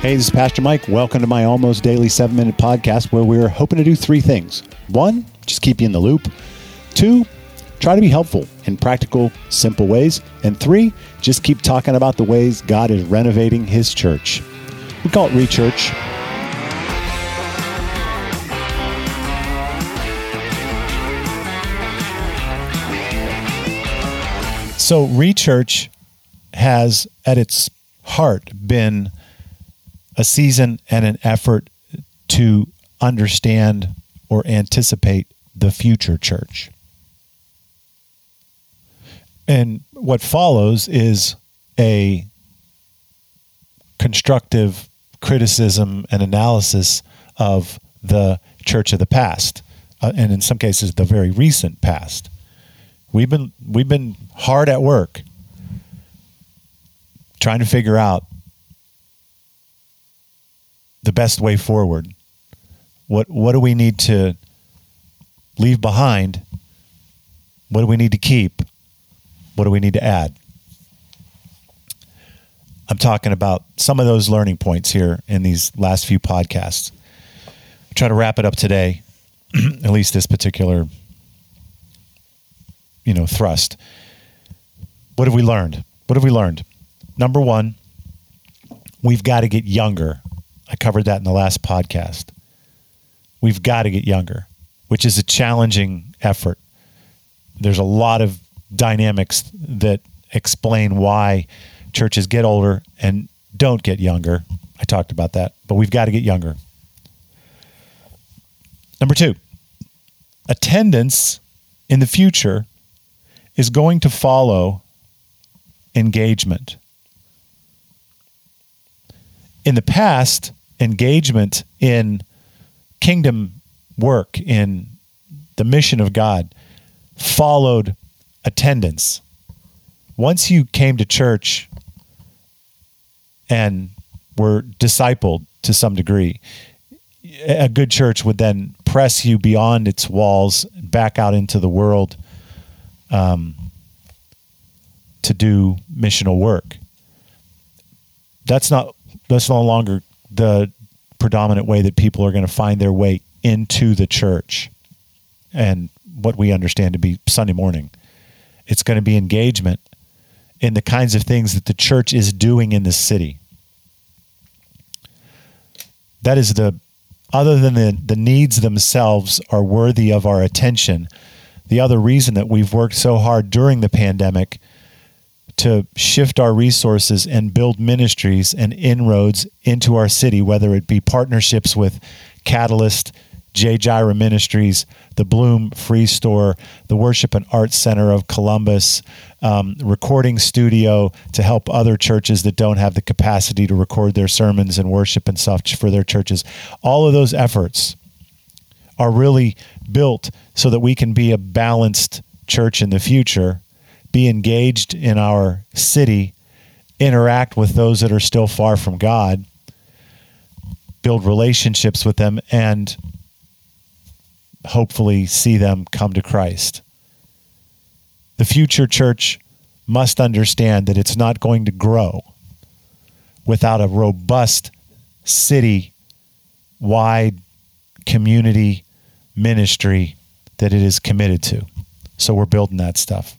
Hey, this is Pastor Mike. Welcome to my almost daily seven minute podcast where we're hoping to do three things. One, just keep you in the loop. Two, try to be helpful in practical, simple ways. And three, just keep talking about the ways God is renovating his church. We call it Rechurch. So, Rechurch has at its heart been a season and an effort to understand or anticipate the future church. And what follows is a constructive criticism and analysis of the church of the past, uh, and in some cases, the very recent past. We've been we've been hard at work trying to figure out the best way forward. What what do we need to leave behind? What do we need to keep? What do we need to add? I'm talking about some of those learning points here in these last few podcasts. I'll try to wrap it up today, at least this particular you know thrust. What have we learned? What have we learned? Number one, we've got to get younger. I covered that in the last podcast. We've got to get younger, which is a challenging effort. There's a lot of dynamics that explain why churches get older and don't get younger. I talked about that, but we've got to get younger. Number two, attendance in the future is going to follow engagement. In the past, engagement in kingdom work, in the mission of God, followed attendance. Once you came to church and were discipled to some degree, a good church would then press you beyond its walls, back out into the world um, to do missional work. That's not that's no longer the predominant way that people are going to find their way into the church and what we understand to be Sunday morning. It's going to be engagement in the kinds of things that the church is doing in the city. That is the other than the, the needs themselves are worthy of our attention. The other reason that we've worked so hard during the pandemic to shift our resources and build ministries and inroads into our city, whether it be partnerships with Catalyst, J. Jireh Ministries, the Bloom Free Store, the Worship and Arts Center of Columbus, um, recording studio to help other churches that don't have the capacity to record their sermons and worship and stuff for their churches. All of those efforts are really built so that we can be a balanced church in the future be engaged in our city, interact with those that are still far from God, build relationships with them, and hopefully see them come to Christ. The future church must understand that it's not going to grow without a robust city wide community ministry that it is committed to. So we're building that stuff.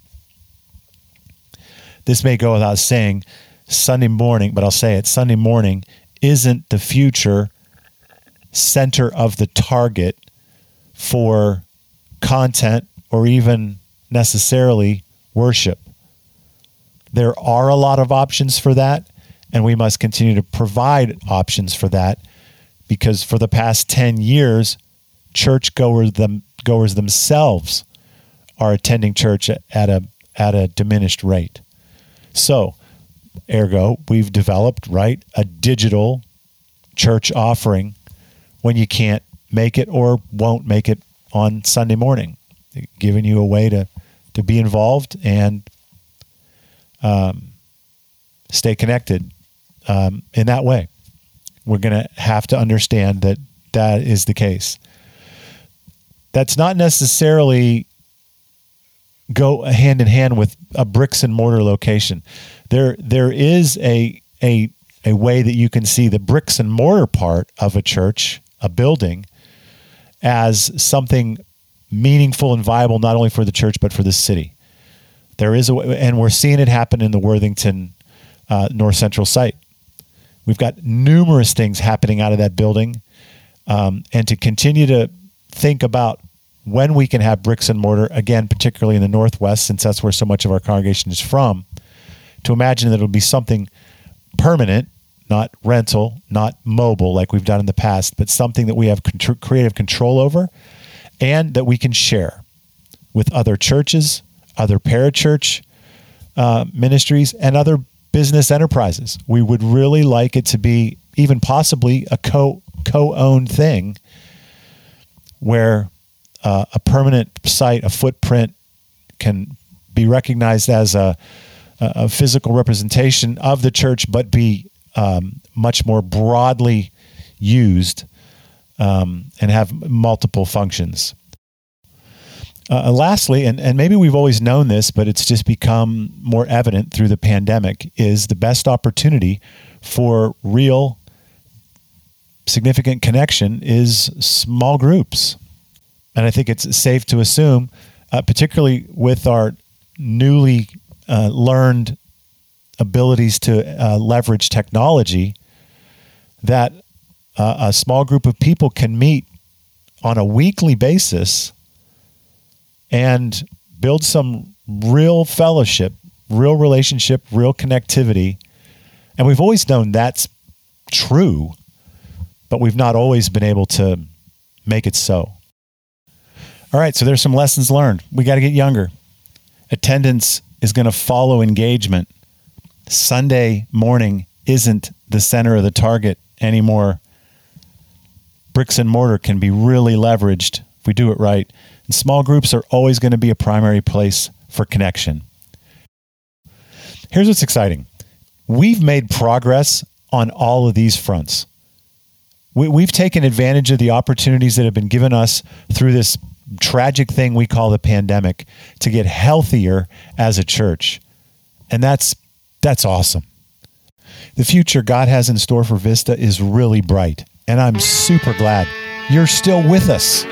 This may go without saying. Sunday morning, but I'll say it Sunday morning isn't the future center of the target for content or even necessarily worship. There are a lot of options for that, and we must continue to provide options for that because for the past 10 years, church goers, them, goers themselves are attending church at a, at a diminished rate. So, ergo, we've developed, right, a digital church offering when you can't make it or won't make it on Sunday morning, giving you a way to, to be involved and um, stay connected um, in that way. We're going to have to understand that that is the case. That's not necessarily go hand in hand with a bricks and mortar location. There there is a a a way that you can see the bricks and mortar part of a church, a building, as something meaningful and viable not only for the church but for the city. There is a and we're seeing it happen in the Worthington uh, North Central site. We've got numerous things happening out of that building, um, and to continue to think about when we can have bricks and mortar again, particularly in the Northwest, since that's where so much of our congregation is from. To imagine that it'll be something permanent, not rental, not mobile like we've done in the past, but something that we have creative control over and that we can share with other churches, other parachurch uh, ministries, and other business enterprises. We would really like it to be even possibly a co co owned thing where uh, a permanent site, a footprint can be recognized as a, a physical representation of the church, but be um, much more broadly used um, and have multiple functions. Uh, lastly, and, and maybe we've always known this, but it's just become more evident through the pandemic, is the best opportunity for real significant connection is small groups. And I think it's safe to assume, uh, particularly with our newly uh, learned abilities to uh, leverage technology, that uh, a small group of people can meet on a weekly basis and build some real fellowship, real relationship, real connectivity. And we've always known that's true, but we've not always been able to make it so. All right, so there's some lessons learned. We got to get younger. Attendance is going to follow engagement. Sunday morning isn't the center of the target anymore. Bricks and mortar can be really leveraged if we do it right. And small groups are always going to be a primary place for connection. Here's what's exciting we've made progress on all of these fronts. We, have taken advantage of the opportunities that have been given us through this tragic thing we call the pandemic to get healthier as a church. And that's that's awesome. The future God has in store for Vista is really bright, and I'm super glad you're still with us.